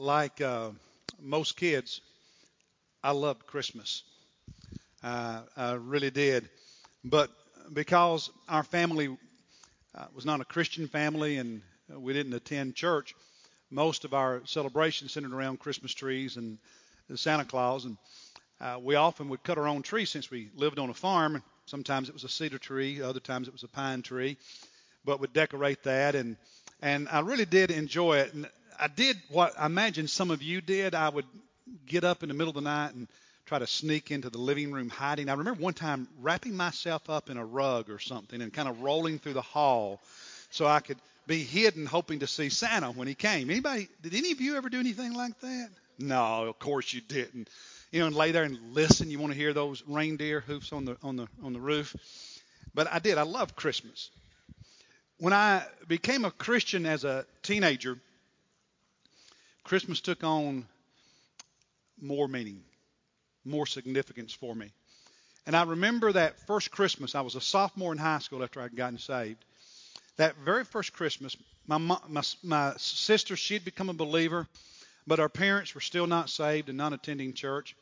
like uh, most kids, I loved Christmas. Uh, I really did. But because our family uh, was not a Christian family and we didn't attend church, most of our celebrations centered around Christmas trees and Santa Claus. And uh, we often would cut our own tree since we lived on a farm. Sometimes it was a cedar tree, other times it was a pine tree, but would decorate that. And and I really did enjoy it. And I did what I imagine some of you did. I would get up in the middle of the night and try to sneak into the living room hiding. I remember one time wrapping myself up in a rug or something and kind of rolling through the hall so I could be hidden hoping to see Santa when he came. Anybody did any of you ever do anything like that? No, of course you didn't. You know, and lay there and listen. You want to hear those reindeer hoofs on the on the on the roof. But I did. I love Christmas. When I became a Christian as a teenager, Christmas took on more meaning, more significance for me. And I remember that first Christmas, I was a sophomore in high school after I'd gotten saved. That very first Christmas, my, my, my sister, she'd become a believer, but our parents were still not saved and not attending church.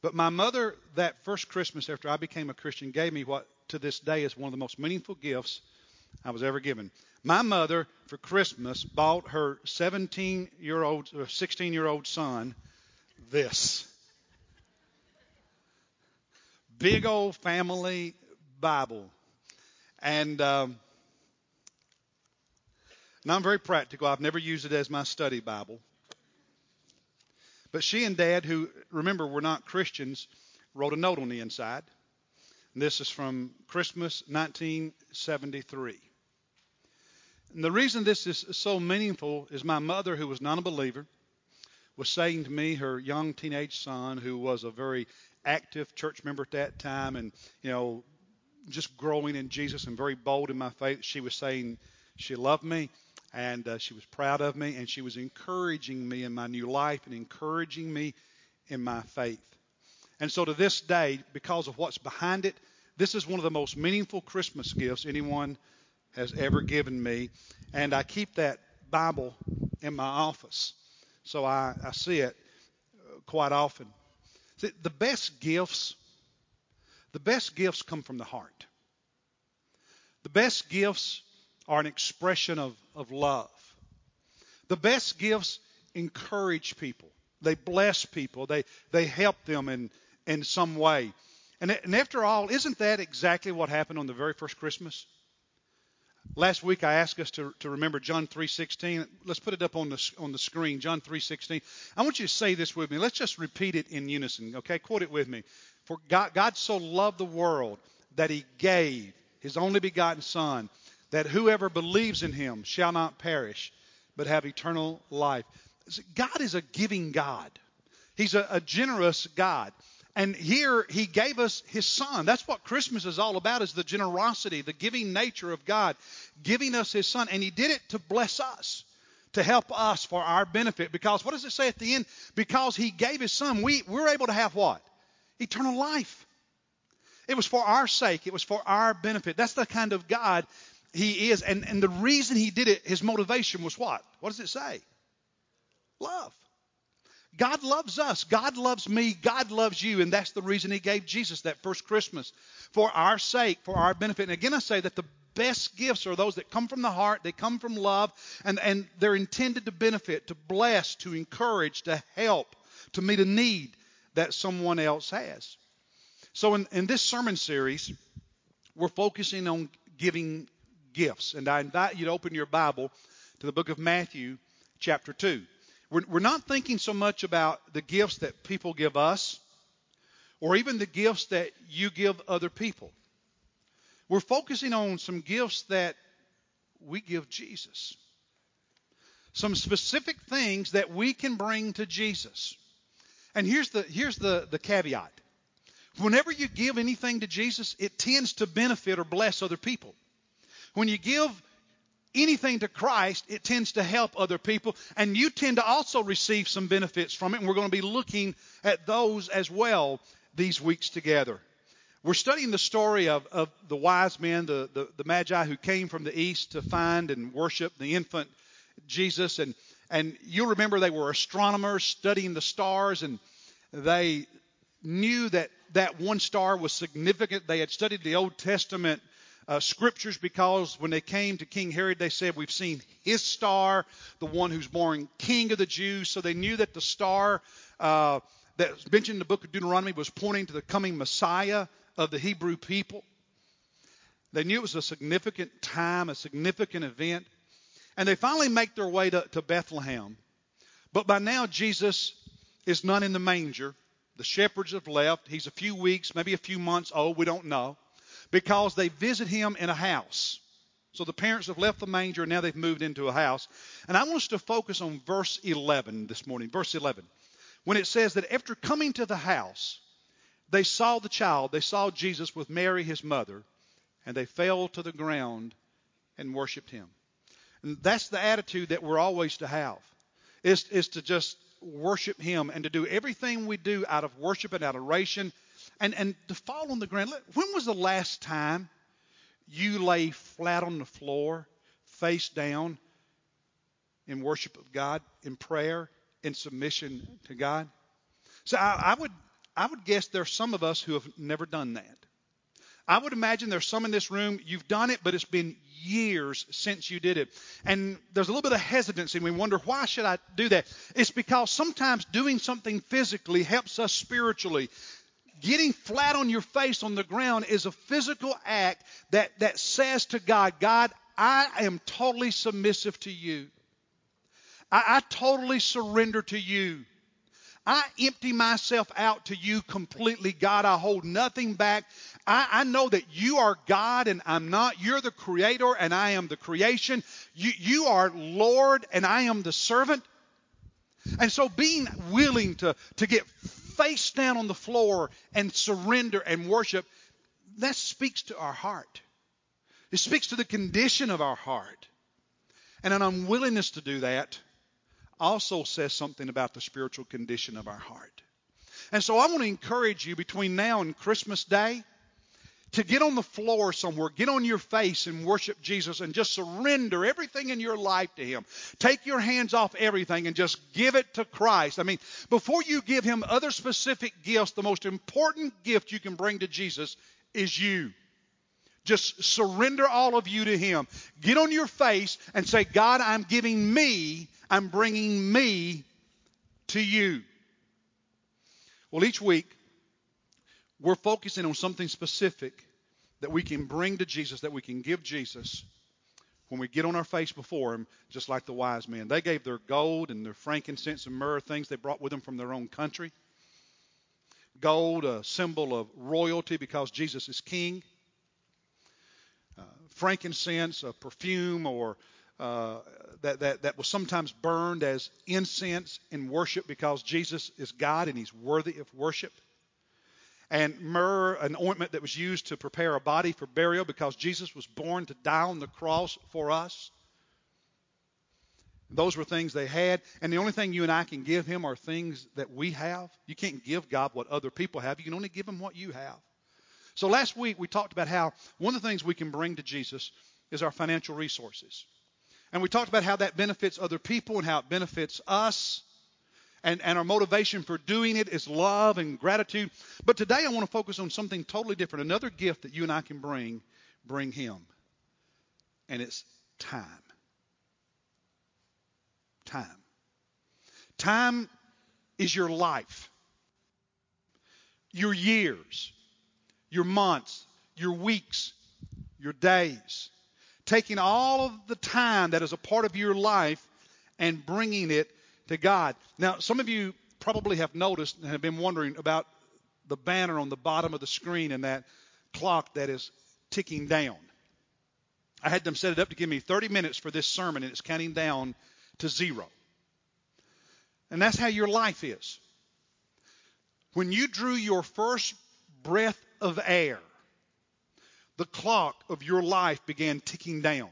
But my mother, that first Christmas after I became a Christian, gave me what to this day is one of the most meaningful gifts I was ever given. My mother, for Christmas, bought her 17 year old or 16 year old son this big old family Bible. And, um, and I'm very practical. I've never used it as my study Bible. But she and Dad, who remember were not Christians, wrote a note on the inside. This is from Christmas 1973. And the reason this is so meaningful is my mother, who was not a believer, was saying to me, her young teenage son, who was a very active church member at that time and, you know, just growing in Jesus and very bold in my faith, she was saying she loved me and uh, she was proud of me and she was encouraging me in my new life and encouraging me in my faith. And so to this day, because of what's behind it, this is one of the most meaningful Christmas gifts anyone has ever given me. And I keep that Bible in my office. So I, I see it uh, quite often. See, the best gifts, the best gifts come from the heart. The best gifts are an expression of, of love. The best gifts encourage people. They bless people. They, they help them in, in some way. And, and after all, isn't that exactly what happened on the very first Christmas? Last week I asked us to, to remember John 3:16. Let's put it up on the on the screen. John 3:16. I want you to say this with me. Let's just repeat it in unison. Okay, quote it with me. For God, God so loved the world that He gave His only begotten Son, that whoever believes in Him shall not perish, but have eternal life. God is a giving God. He's a, a generous God. And here he gave us his son. That's what Christmas is all about is the generosity, the giving nature of God, giving us his son. And he did it to bless us, to help us for our benefit. Because what does it say at the end? Because he gave his son, we, we're able to have what? Eternal life. It was for our sake. It was for our benefit. That's the kind of God he is. And, and the reason he did it, his motivation was what? What does it say? Love. God loves us. God loves me. God loves you. And that's the reason He gave Jesus that first Christmas for our sake, for our benefit. And again, I say that the best gifts are those that come from the heart, they come from love, and, and they're intended to benefit, to bless, to encourage, to help, to meet a need that someone else has. So, in, in this sermon series, we're focusing on giving gifts. And I invite you to open your Bible to the book of Matthew, chapter 2. We're, we're not thinking so much about the gifts that people give us or even the gifts that you give other people. We're focusing on some gifts that we give Jesus. Some specific things that we can bring to Jesus. And here's the, here's the, the caveat. Whenever you give anything to Jesus, it tends to benefit or bless other people. When you give anything to Christ, it tends to help other people, and you tend to also receive some benefits from it, and we're going to be looking at those as well these weeks together. We're studying the story of, of the wise men, the, the, the magi who came from the east to find and worship the infant Jesus, and And you'll remember they were astronomers studying the stars, and they knew that that one star was significant. They had studied the Old Testament uh, scriptures because when they came to King Herod, they said, We've seen his star, the one who's born king of the Jews. So they knew that the star uh, that's mentioned in the book of Deuteronomy was pointing to the coming Messiah of the Hebrew people. They knew it was a significant time, a significant event. And they finally make their way to, to Bethlehem. But by now, Jesus is not in the manger. The shepherds have left. He's a few weeks, maybe a few months old. We don't know. Because they visit him in a house. So the parents have left the manger and now they've moved into a house. And I want us to focus on verse 11 this morning. Verse 11. When it says that after coming to the house, they saw the child, they saw Jesus with Mary, his mother, and they fell to the ground and worshiped him. And that's the attitude that we're always to have, is, is to just worship him and to do everything we do out of worship and adoration and, and to fall on the ground. When was the last time you lay flat on the floor, face down, in worship of God, in prayer, in submission to God? So I, I would I would guess there's some of us who have never done that. I would imagine there's some in this room, you've done it, but it's been years since you did it. And there's a little bit of hesitancy, we wonder, why should I do that? It's because sometimes doing something physically helps us spiritually. Getting flat on your face on the ground is a physical act that, that says to God, God, I am totally submissive to you. I, I totally surrender to you. I empty myself out to you completely, God. I hold nothing back. I, I, know that you are God and I'm not. You're the creator and I am the creation. You, you are Lord and I am the servant. And so being willing to, to get face down on the floor and surrender and worship, that speaks to our heart. It speaks to the condition of our heart. And an unwillingness to do that also says something about the spiritual condition of our heart. And so I want to encourage you between now and Christmas Day to get on the floor somewhere, get on your face and worship Jesus and just surrender everything in your life to Him. Take your hands off everything and just give it to Christ. I mean, before you give Him other specific gifts, the most important gift you can bring to Jesus is you. Just surrender all of you to Him. Get on your face and say, God, I'm giving me, I'm bringing me to you. Well, each week, we're focusing on something specific that we can bring to Jesus, that we can give Jesus when we get on our face before Him, just like the wise men. They gave their gold and their frankincense and myrrh, things they brought with them from their own country. Gold, a symbol of royalty because Jesus is king. Uh, frankincense, a perfume, or uh, that, that, that was sometimes burned as incense in worship because Jesus is God and He's worthy of worship and myrrh, an ointment that was used to prepare a body for burial because Jesus was born to die on the cross for us. Those were things they had. And the only thing you and I can give him are things that we have. You can't give God what other people have. You can only give him what you have. So last week we talked about how one of the things we can bring to Jesus is our financial resources. And we talked about how that benefits other people and how it benefits us and, and our motivation for doing it is love and gratitude. But today I want to focus on something totally different. Another gift that you and I can bring, bring Him. And it's time. Time. Time is your life, your years, your months, your weeks, your days. Taking all of the time that is a part of your life and bringing it to God. Now, some of you probably have noticed and have been wondering about the banner on the bottom of the screen and that clock that is ticking down. I had them set it up to give me 30 minutes for this sermon, and it's counting down to zero. And that's how your life is. When you drew your first breath of air, the clock of your life began ticking down.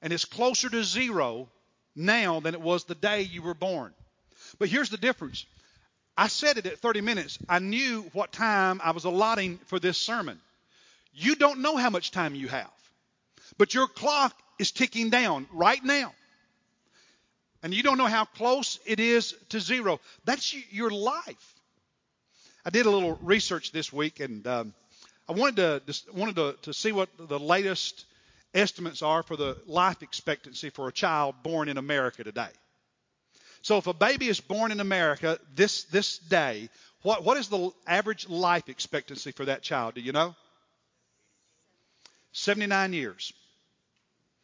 And it's closer to zero now than it was the day you were born. But here's the difference. I said it at 30 minutes. I knew what time I was allotting for this sermon. You don't know how much time you have, but your clock is ticking down right now. And you don't know how close it is to zero. That's your life. I did a little research this week, and um, I wanted to wanted to, to see what the latest estimates are for the life expectancy for a child born in America today. So if a baby is born in America this this day, what what is the average life expectancy for that child? Do you know? 79 years.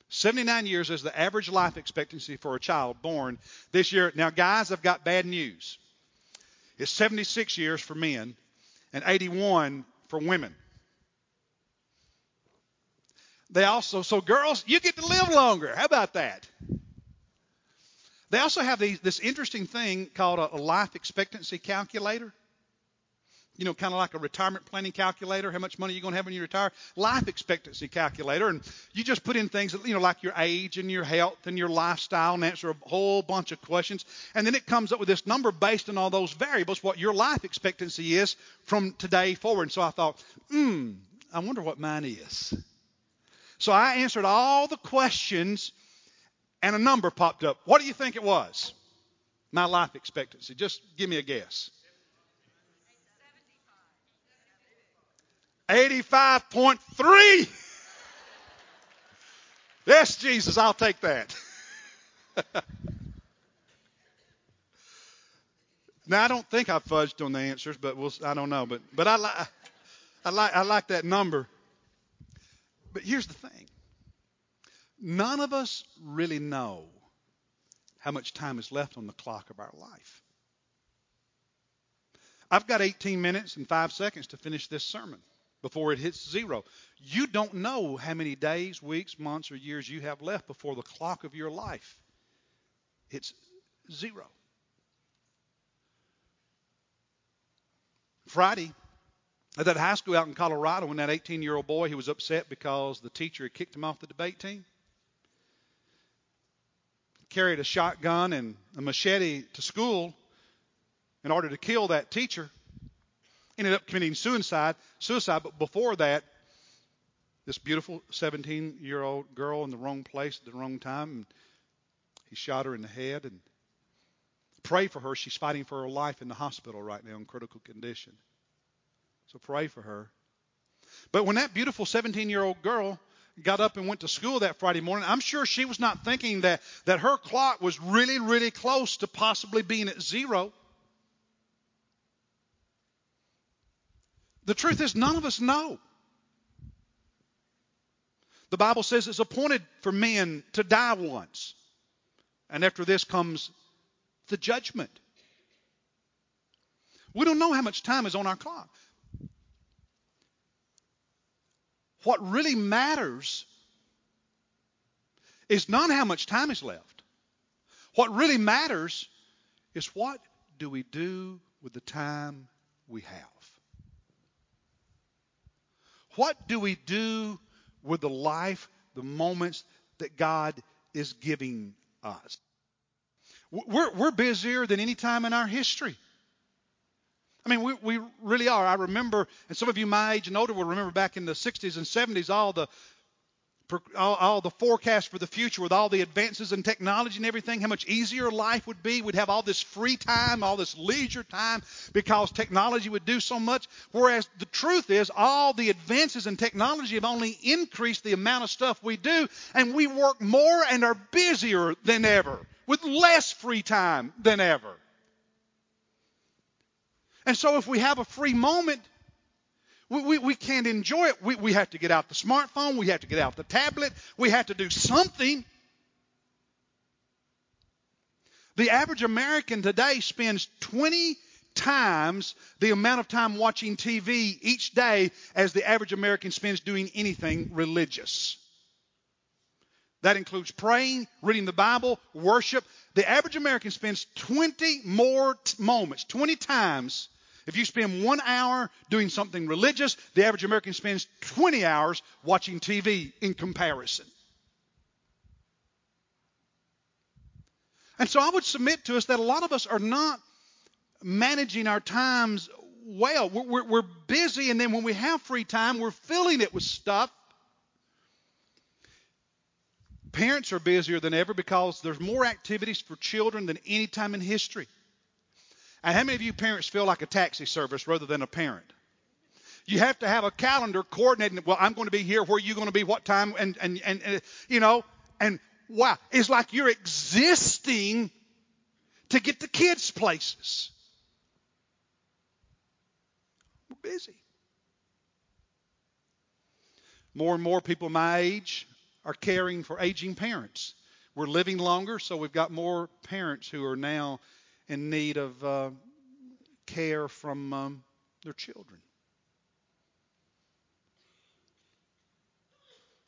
79 years is the average life expectancy for a child born this year. Now, guys, I've got bad news. It's 76 years for men and 81 for women. They also, so girls, you get to live longer. How about that? They also have these, this interesting thing called a, a life expectancy calculator you know, kind of like a retirement planning calculator, how much money you're going to have when you retire, life expectancy calculator. And you just put in things, that, you know, like your age and your health and your lifestyle and answer a whole bunch of questions. And then it comes up with this number based on all those variables, what your life expectancy is from today forward. And so I thought, hmm, I wonder what mine is. So I answered all the questions and a number popped up. What do you think it was? My life expectancy. Just give me a guess. 85.3. Yes, Jesus, I'll take that. now I don't think I fudged on the answers, but we'll, I don't know. But but I I I like that number. But here's the thing. None of us really know how much time is left on the clock of our life. I've got 18 minutes and 5 seconds to finish this sermon before it hits zero. You don't know how many days, weeks, months, or years you have left before the clock of your life hits zero. Friday, at that high school out in Colorado, when that 18 year old boy he was upset because the teacher had kicked him off the debate team, carried a shotgun and a machete to school in order to kill that teacher ended up committing suicide. Suicide, but before that, this beautiful 17-year-old girl in the wrong place at the wrong time, and he shot her in the head. And pray for her. She's fighting for her life in the hospital right now in critical condition. So pray for her. But when that beautiful 17-year-old girl got up and went to school that Friday morning, I'm sure she was not thinking that, that her clock was really, really close to possibly being at zero. The truth is, none of us know. The Bible says it's appointed for men to die once. And after this comes the judgment. We don't know how much time is on our clock. What really matters is not how much time is left. What really matters is what do we do with the time we have? What do we do with the life, the moments that God is giving us? We're, we're busier than any time in our history. I mean, we, we really are. I remember, and some of you my age and older will remember back in the 60s and 70s, all the all, all, the forecasts for the future with all the advances in technology and everything, how much easier life would be. We'd have all this free time, all this leisure time because technology would do so much. Whereas the truth is, all the advances in technology have only increased the amount of stuff we do, and we work more and are busier than ever with less free time than ever. And so if we have a free moment, we, we, we can't enjoy it. We, we have to get out the smartphone. We have to get out the tablet. We have to do something. The average American today spends 20 times the amount of time watching TV each day as the average American spends doing anything religious. That includes praying, reading the Bible, worship. The average American spends 20 more t- moments, 20 times if you spend one hour doing something religious, the average American spends 20 hours watching TV in comparison. And so I would submit to us that a lot of us are not managing our times well. We're, we're, we're busy, and then when we have free time, we're filling it with stuff. Parents are busier than ever because there's more activities for children than any time in history. And how many of you parents feel like a taxi service rather than a parent? You have to have a calendar coordinating. Well, I'm going to be here. Where are you going to be? What time? And and and, and you know. And wow, it's like you're existing to get the kids places. We're busy. More and more people my age are caring for aging parents. We're living longer, so we've got more parents who are now in need of uh, care from um, their children.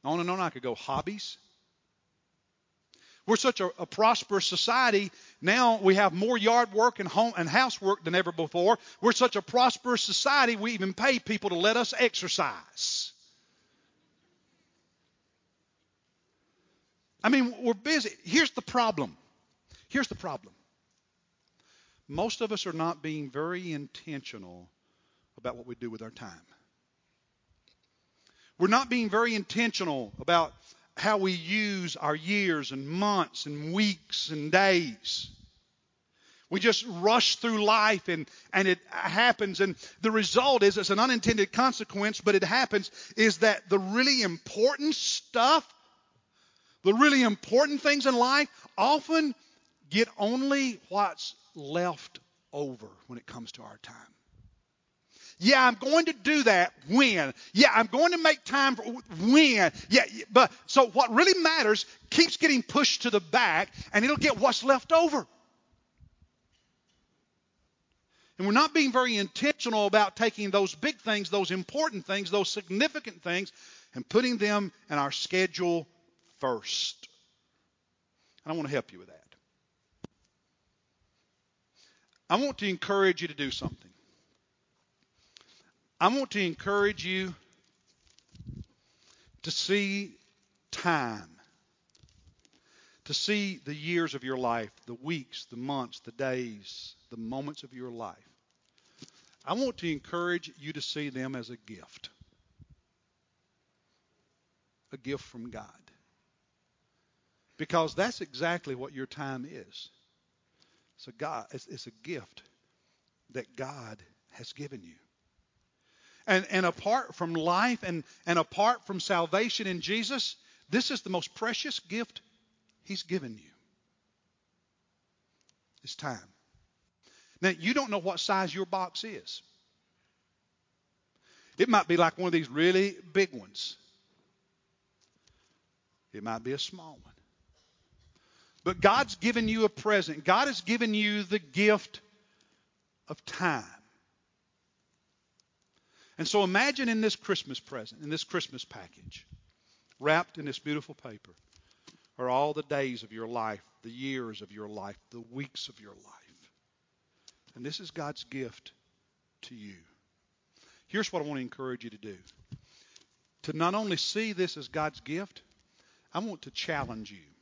On and on I could go. Hobbies. We're such a, a, prosperous society. Now we have more yard work and home and housework than ever before. We're such a prosperous society, we even pay people to let us exercise. I mean, we're busy. Here's the problem. Here's the problem. Most of us are not being very intentional about what we do with our time. We're not being very intentional about how we use our years and months and weeks and days. We just rush through life and, and it happens. And the result is it's an unintended consequence, but it happens is that the really important stuff, the really important things in life often get only what's left over when it comes to our time. Yeah, I'm going to do that when. Yeah, I'm going to make time for when. Yeah, but so what really matters keeps getting pushed to the back and it'll get what's left over. And we're not being very intentional about taking those big things, those important things, those significant things, and putting them in our schedule first. And I want to help you with that. I want to encourage you to do something. I want to encourage you to see time, to see the years of your life, the weeks, the months, the days, the moments of your life. I want to encourage you to see them as a gift. A gift from God. Because that's exactly what your time is. A God, it's, it's a gift that God has given you. And, and apart from life and, and apart from salvation in Jesus, this is the most precious gift He's given you. It's time. Now, you don't know what size your box is. It might be like one of these really big ones, it might be a small one. But God's given you a present. God has given you the gift of time. And so imagine in this Christmas present, in this Christmas package, wrapped in this beautiful paper, are all the days of your life, the years of your life, the weeks of your life. And this is God's gift to you. Here's what I want to encourage you to do. To not only see this as God's gift, I want to challenge you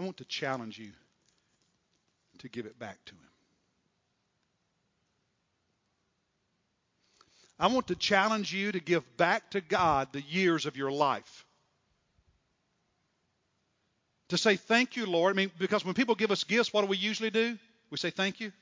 I want to challenge you to give it back to Him. I want to challenge you to give back to God the years of your life. To say, Thank you, Lord. I mean, because when people give us gifts, what do we usually do? We say, Thank you.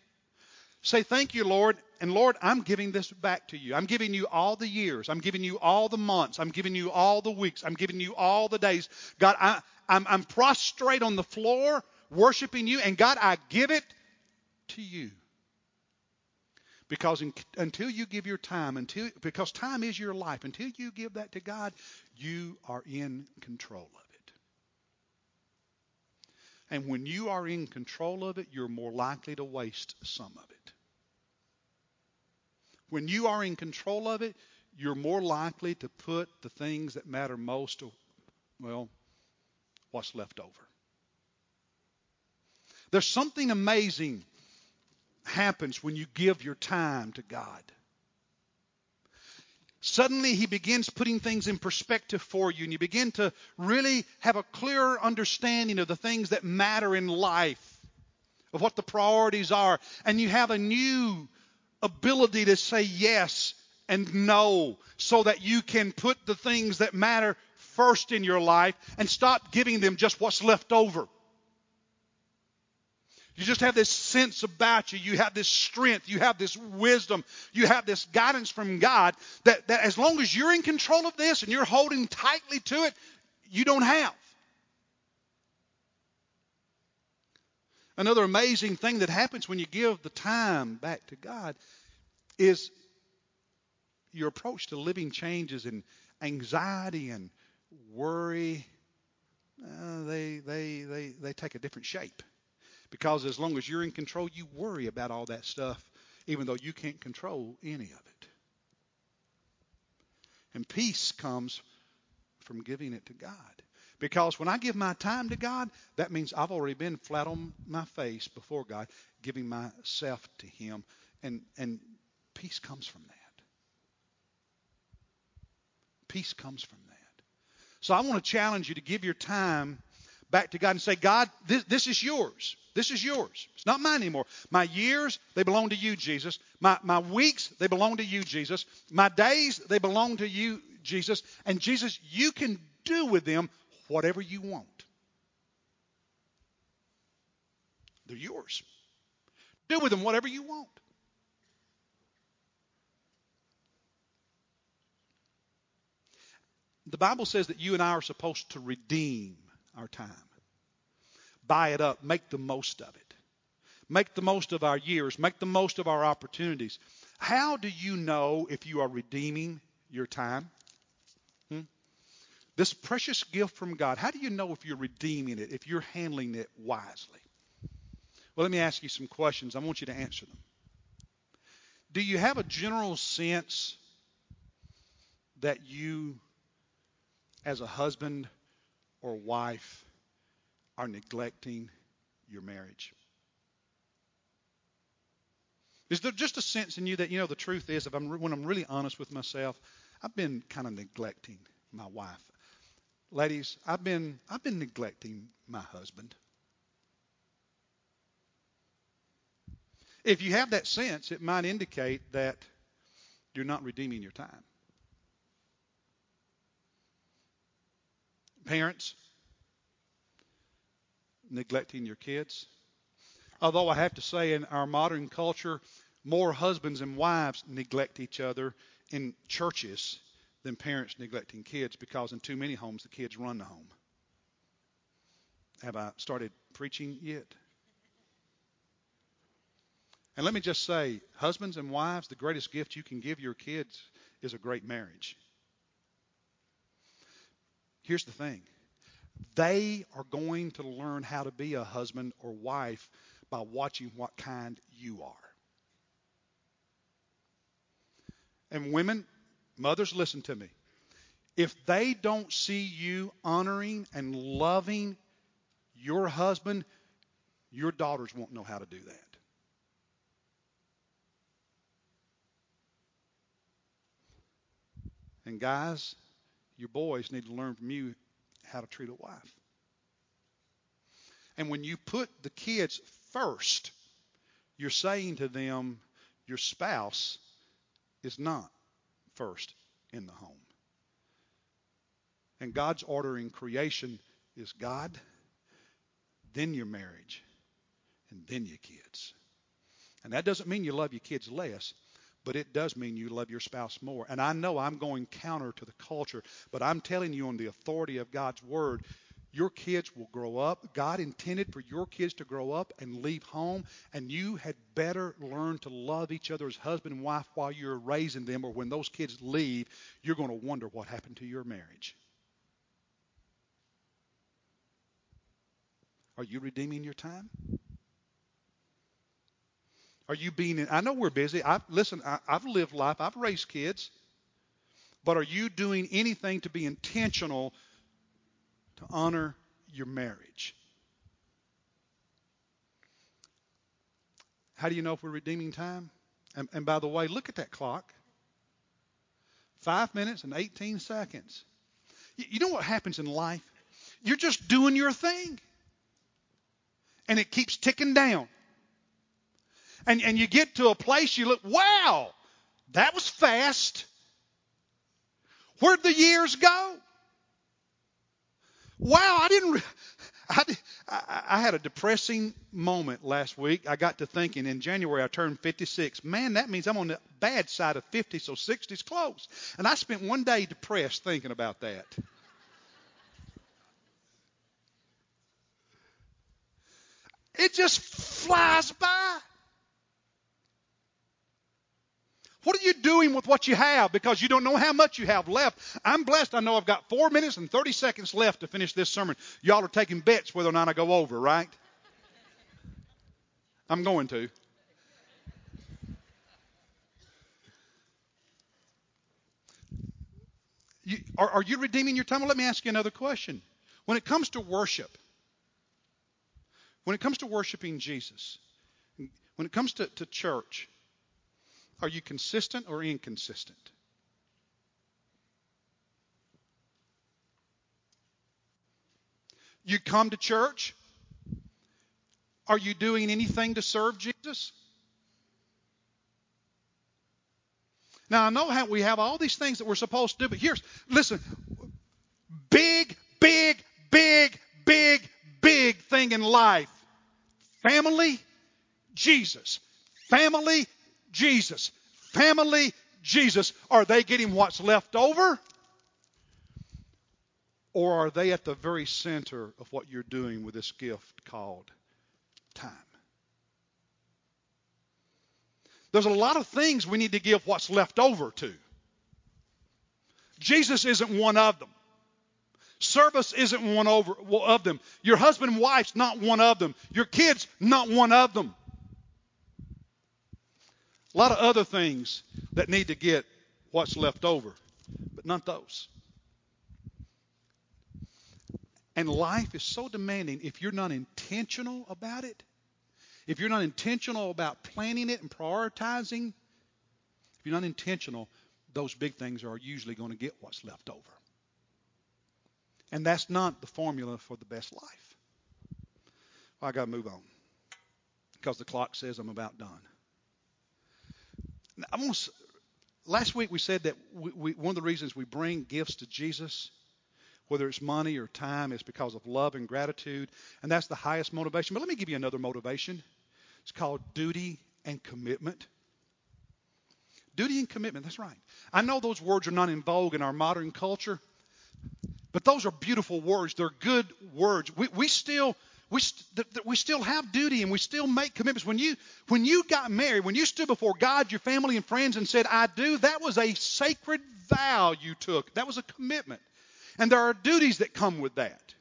Say, Thank you, Lord. And Lord, I'm giving this back to you. I'm giving you all the years. I'm giving you all the months. I'm giving you all the weeks. I'm giving you all the days. God, I, I'm, I'm prostrate on the floor worshiping you, and God, I give it to you. Because in, until you give your time, until because time is your life, until you give that to God, you are in control of it. And when you are in control of it, you're more likely to waste some of it. When you are in control of it, you're more likely to put the things that matter most, well, what's left over. There's something amazing happens when you give your time to God. Suddenly, He begins putting things in perspective for you, and you begin to really have a clearer understanding of the things that matter in life, of what the priorities are, and you have a new ability to say yes and no so that you can put the things that matter first in your life and stop giving them just what's left over. You just have this sense about you. You have this strength. You have this wisdom. You have this guidance from God that, that as long as you're in control of this and you're holding tightly to it, you don't have. Another amazing thing that happens when you give the time back to God is your approach to living changes and anxiety and worry. Uh, they, they, they, they take a different shape. Because as long as you're in control, you worry about all that stuff, even though you can't control any of it. And peace comes from giving it to God. Because when I give my time to God, that means I've already been flat on my face before God, giving myself to Him. And, and peace comes from that. Peace comes from that. So I want to challenge you to give your time back to God and say, God, this, this is yours. This is yours. It's not mine anymore. My years, they belong to you, Jesus. My, my weeks, they belong to you, Jesus. My days, they belong to you, Jesus. And Jesus, you can do with them whatever you want. They're yours. Do with them whatever you want. The Bible says that you and I are supposed to redeem our time buy it up, make the most of it. Make the most of our years, make the most of our opportunities. How do you know if you are redeeming your time? Hmm? This precious gift from God, how do you know if you're redeeming it, if you're handling it wisely? Well, let me ask you some questions. I want you to answer them. Do you have a general sense that you, as a husband or wife, are neglecting your marriage? Is there just a sense in you that, you know, the truth is, if I'm, when I'm really honest with myself, I've been kind of neglecting my wife. Ladies, I've been, I've been neglecting my husband. If you have that sense, it might indicate that you're not redeeming your time. Parents, neglecting your kids. Although I have to say, in our modern culture, more husbands and wives neglect each other in churches than parents neglecting kids because in too many homes the kids run the home. Have I started preaching yet? And let me just say, husbands and wives, the greatest gift you can give your kids is a great marriage. Here's the thing they are going to learn how to be a husband or wife by watching what kind you are. And women, mothers, listen to me. If they don't see you honoring and loving your husband, your daughters won't know how to do that. And guys, your boys need to learn from you how to treat a wife. And when you put the kids first, you're saying to them, your spouse is not first in the home. And God's order in creation is God, then your marriage, and then your kids. And that doesn't mean you love your kids less but it does mean you love your spouse more. And I know I'm going counter to the culture, but I'm telling you on the authority of God's word, your kids will grow up. God intended for your kids to grow up and leave home, and you had better learn to love each other as husband and wife while you're raising them, or when those kids leave, you're going to wonder what happened to your marriage. Are you redeeming your time? Are you being? I know we're busy. I listen. I, I've lived life. I've raised kids. But are you doing anything to be intentional to honor your marriage? How do you know if we're redeeming time? And, and by the way, look at that clock. Five minutes and 18 seconds. You, you know what happens in life? You're just doing your thing. And it keeps ticking down and, and you get to a place you look, wow, that was fast. Where'd the years go? Wow, I didn't. I, I, I had a depressing moment last week. I got to thinking in January I turned 56. Man, that means I'm on the bad side of 50, so 60's close. And I spent one day depressed thinking about that. It just flies by. What are you doing with what you have? Because you don't know how much you have left. I'm blessed. I know I've got four minutes and 30 seconds left to finish this sermon. Y'all are taking bets whether or not I go over, right? I'm going to. You, are, are you redeeming your time? Well, let me ask you another question. When it comes to worship, when it comes to worshiping Jesus, when it comes to, to church, are you consistent or inconsistent? You come to church. Are you doing anything to serve Jesus? Now I know how we have all these things that we're supposed to do, but here's listen. Big, big, big, big, big thing in life. Family, Jesus. Family, Jesus. Family, Jesus. Are they getting what's left over? Or are they at the very center of what you're doing with this gift called time? There's a lot of things we need to give what's left over to. Jesus isn't one of them. Service isn't one over, of them. Your husband and wife's not one of them. Your kids, not one of them. A lot of other things that need to get what's left over, but not those. And life is so demanding if you're not intentional about it, if you're not intentional about planning it and prioritizing, if you're not intentional, those big things are usually going to get what's left over. And that's not the formula for the best life. Well, I got to move on because the clock says I'm about done. I'm gonna, last week we said that we, we, one of the reasons we bring gifts to Jesus, whether it's money or time, is because of love and gratitude, and that's the highest motivation. But let me give you another motivation. It's called duty and commitment. Duty and commitment, that's right. I know those words are not in vogue in our modern culture, but those are beautiful words. They're good words. We, we still we, st- we still have duty and we still make commitments. When you when you got married, when you stood before God, your family and friends and said, "I do," that was a sacred vow you took. That was a commitment. And there are duties that come with that.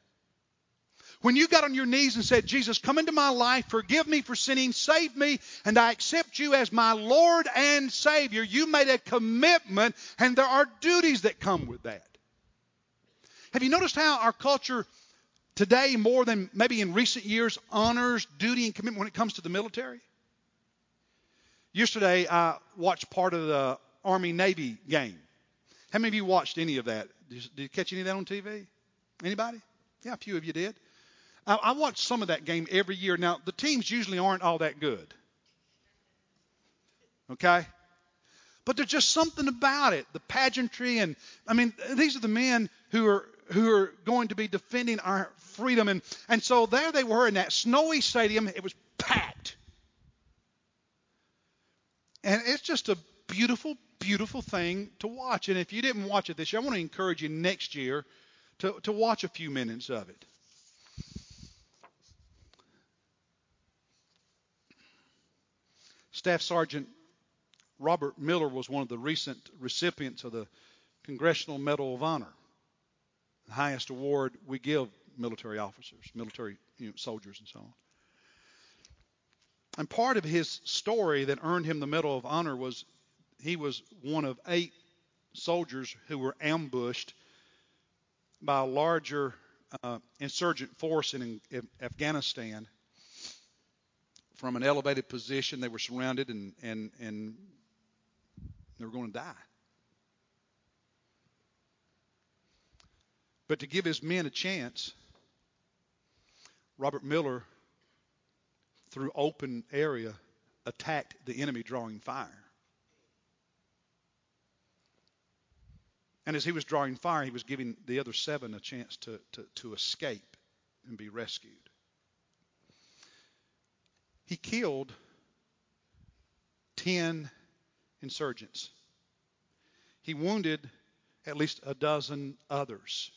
When you got on your knees and said, Jesus, come into my life, forgive me for sinning, save me, and I accept you as my Lord and Savior, you made a commitment, and there are duties that come with that. Have you noticed how our culture today, more than maybe in recent years, honors duty and commitment when it comes to the military? Yesterday, I watched part of the Army Navy game. How many of you watched any of that? Did you, catch any of that on TV? Anybody? Yeah, a few of you did. I, I watch some of that game every year. Now, the teams usually aren't all that good. Okay? But there's just something about it, the pageantry, and I mean, these are the men who are who are going to be defending our freedom. And, and so there they were in that snowy stadium. It was packed. And it's just a beautiful, beautiful thing to watch. And if you didn't watch it this year, I want to encourage you next year to, to watch a few minutes of it. Staff Sergeant Robert Miller was one of the recent recipients of the Congressional Medal of Honor highest award we give military officers, military you know, soldiers, and so on. And part of his story that earned him the Medal of Honor was he was one of eight soldiers who were ambushed by a larger uh, insurgent force in, in, Afghanistan. From an elevated position, they were surrounded and, and, and they were going to die. But to give his men a chance, Robert Miller, through open area, attacked the enemy drawing fire. And as he was drawing fire, he was giving the other seven a chance to, to, to escape and be rescued. He killed 10 insurgents. He wounded at least a dozen others.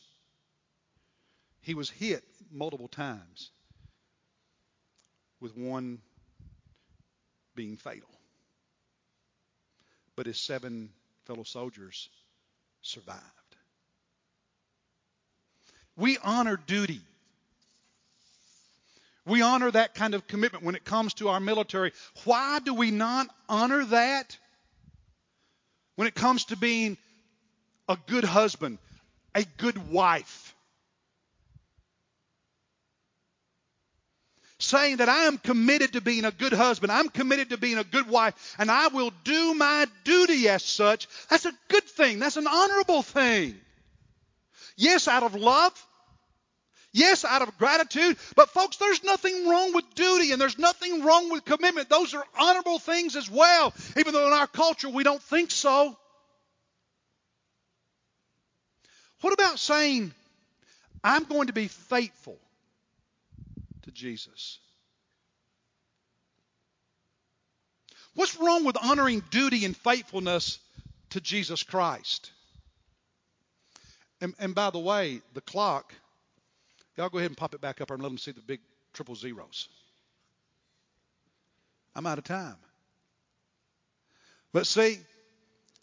He was hit multiple times, with one being fatal. But his seven fellow soldiers survived. We honor duty. We honor that kind of commitment when it comes to our military. Why do we not honor that when it comes to being a good husband, a good wife? Saying that I am committed to being a good husband, I'm committed to being a good wife, and I will do my duty as such. That's a good thing. That's an honorable thing. Yes, out of love. Yes, out of gratitude. But folks, there's nothing wrong with duty and there's nothing wrong with commitment. Those are honorable things as well, even though in our culture we don't think so. What about saying, I'm going to be faithful to Jesus? What's wrong with honoring duty and faithfulness to Jesus Christ? And, and by the way, the clock Y'all go ahead and pop it back up and let them see the big triple zeros. I'm out of time. But see,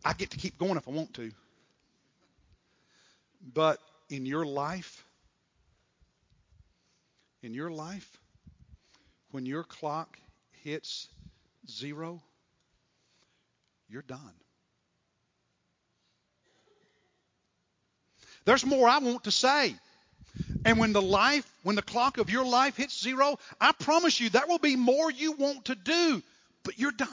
I get to keep going if I want to. But in your life, in your life, when your clock hits zero, you're done. There's more I want to say. And when the life, when the clock of your life hits zero, I promise you there will be more you want to do, but you're done.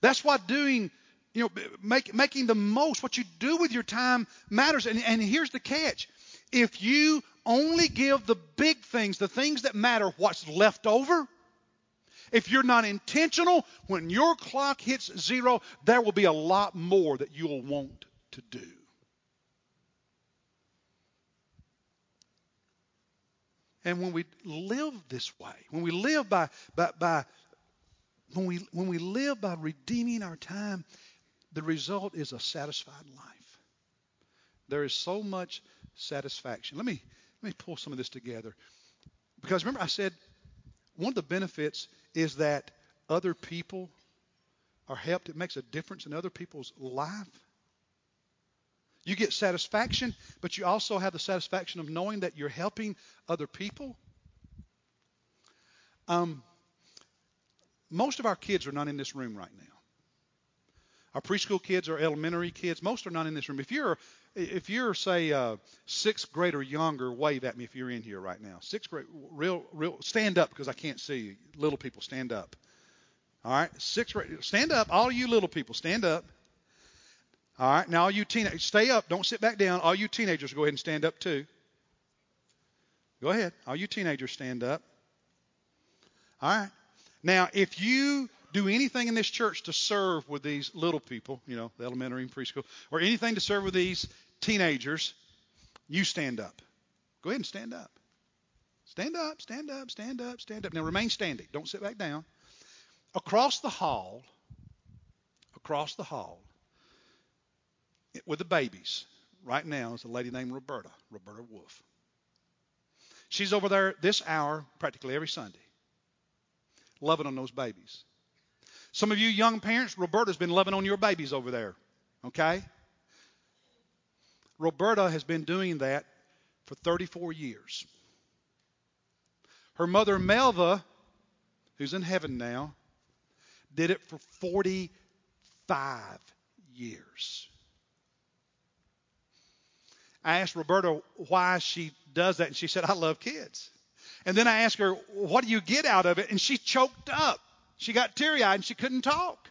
That's why doing, you know, make, making the most, what you do with your time matters. And, and here's the catch. If you only give the big things, the things that matter, what's left over, if you're not intentional, when your clock hits zero, there will be a lot more that you'll want to do. And when we live this way, when we live by, by, by when we when we live by redeeming our time, the result is a satisfied life. There is so much satisfaction. Let me let me pull some of this together. Because remember I said one of the benefits is that other people are helped. It makes a difference in other people's life. You get satisfaction, but you also have the satisfaction of knowing that you're helping other people. Um, most of our kids are not in this room right now. Our preschool kids, our elementary kids, most are not in this room. If you're, if you're say uh, sixth grade or younger, wave at me if you're in here right now. Sixth grade, real, real, stand up because I can't see you. Little people, stand up. All right, sixth grade, stand up. All you little people, stand up. All right, now all you teenagers, stay up. Don't sit back down. All you teenagers, go ahead and stand up too. Go ahead. All you teenagers, stand up. All right. Now, if you do anything in this church to serve with these little people, you know, the elementary and preschool, or anything to serve with these teenagers, you stand up. Go ahead and stand up. Stand up, stand up, stand up, stand up. Now remain standing. Don't sit back down. Across the hall, across the hall, with the babies right now is a lady named Roberta, Roberta Wolf. She's over there this hour practically every Sunday, loving on those babies. Some of you young parents, Roberta's been loving on your babies over there, okay? Roberta has been doing that for 34 years. Her mother, Melva, who's in heaven now, did it for 45 years. I asked Roberta why she does that, and she said, I love kids. And then I asked her, What do you get out of it? And she choked up. She got teary eyed and she couldn't talk.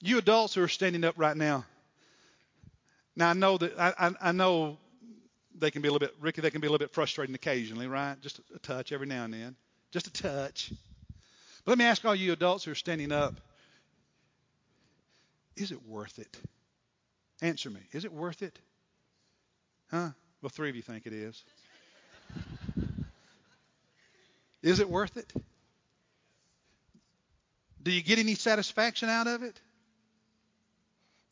You adults who are standing up right now, now I know that I, I, I know they can be a little bit, Ricky, they can be a little bit frustrating occasionally, right? Just a touch every now and then. Just a touch. But let me ask all you adults who are standing up is it worth it? Answer me. Is it worth it? Huh? Well, three of you think it is. Is it worth it? Do you get any satisfaction out of it?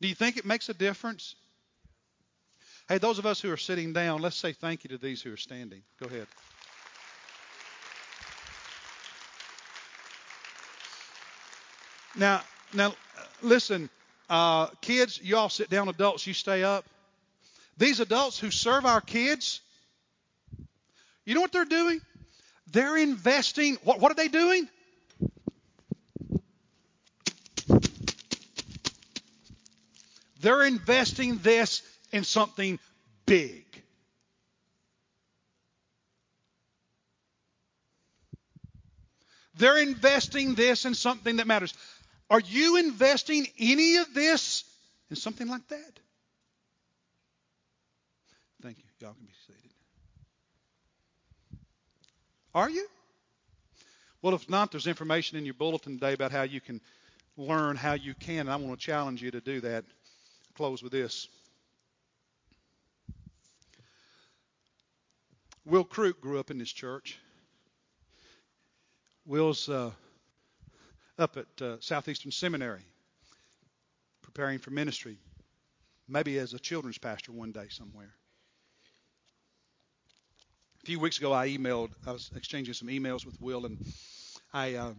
Do you think it makes a difference? Hey, those of us who are sitting down, let's say thank you to these who are standing. Go ahead. Now, now, listen, uh, kids, you all sit down. Adults, you stay up. These adults who serve our kids, you know what they're doing? They're investing. What, what are they doing? They're investing this in something big. They're investing this in something that matters. Are you investing any of this in something like that? Thank you. Y'all can be seated. Are you? Well, if not, there's information in your bulletin today about how you can learn how you can. And I want to challenge you to do that. Close with this. Will Crook grew up in this church. Will's uh, up at uh, Southeastern Seminary preparing for ministry, maybe as a children's pastor one day somewhere. A few weeks ago, I emailed, I was exchanging some emails with Will, and I, uh,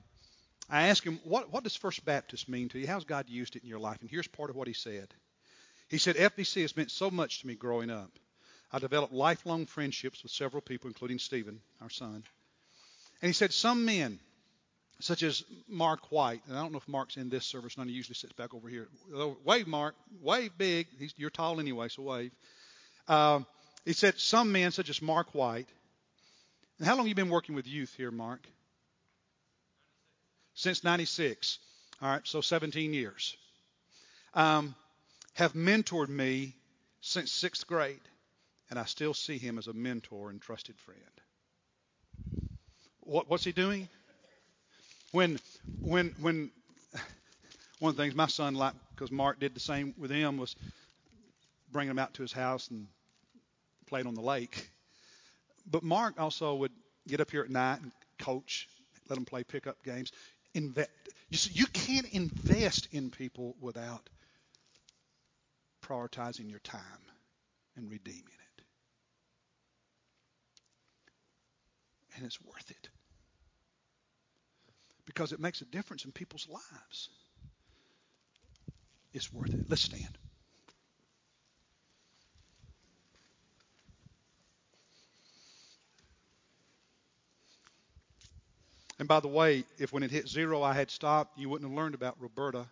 I asked him, what, what does First Baptist mean to you? How's God used it in your life? And here's part of what he said. He said, FBC has meant so much to me growing up. I developed lifelong friendships with several people, including Stephen, our son. And he said, Some men, such as Mark White, and I don't know if Mark's in this service, none he usually sits back over here. Wave, Mark. Wave big. He's, you're tall anyway, so wave. Um, he said, Some men, such as Mark White, and how long have you been working with youth here, Mark? Since 96. All right, so 17 years. Um, have mentored me since sixth grade, and I still see him as a mentor and trusted friend. What, what's he doing? When, when, when, one of the things my son liked, because Mark did the same with him, was bringing him out to his house and played on the lake. But Mark also would get up here at night and coach, let them play pickup games. Invest. you, see, you can't invest in people without prioritizing your time and redeeming it. And it's worth it because it makes a difference in people's lives. It's worth it. Let's stand. And by the way, if when it hit zero I had stopped, you wouldn't have learned about Roberta.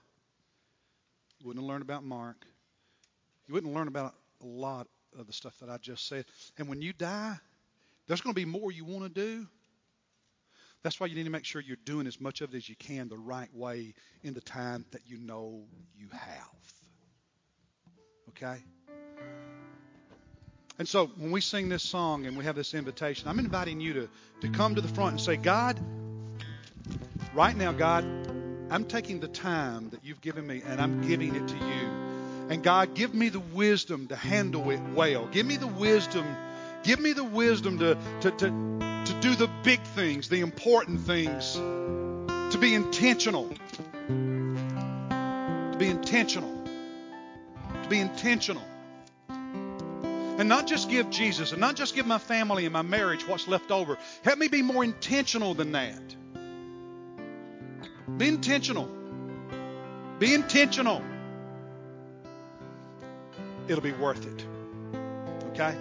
You wouldn't have learned about Mark. You wouldn't learn about a lot of the stuff that I just said. And when you die, there's going to be more you want to do. That's why you need to make sure you're doing as much of it as you can the right way in the time that you know you have. Okay? And so when we sing this song and we have this invitation, I'm inviting you to, to come to the front and say, God, right now, God, I'm taking the time that you've given me and I'm giving it to you. And God, give me the wisdom to handle it well. Give me the wisdom. Give me the wisdom to, to, to, to do the big things, the important things, to be intentional. To be intentional. To be intentional. And not just give Jesus, and not just give my family and my marriage what's left over. Help me be more intentional than that. Be intentional. Be intentional. It'll be worth it. Okay?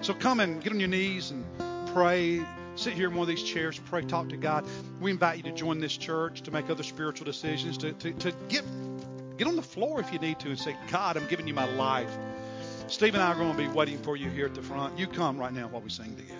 So come and get on your knees and pray, sit here in one of these chairs, pray, talk to God. We invite you to join this church, to make other spiritual decisions, to, to, to get, get on the floor if you need to and say, God, I'm giving you my life. Steve and I are going to be waiting for you here at the front. You come right now while we sing together.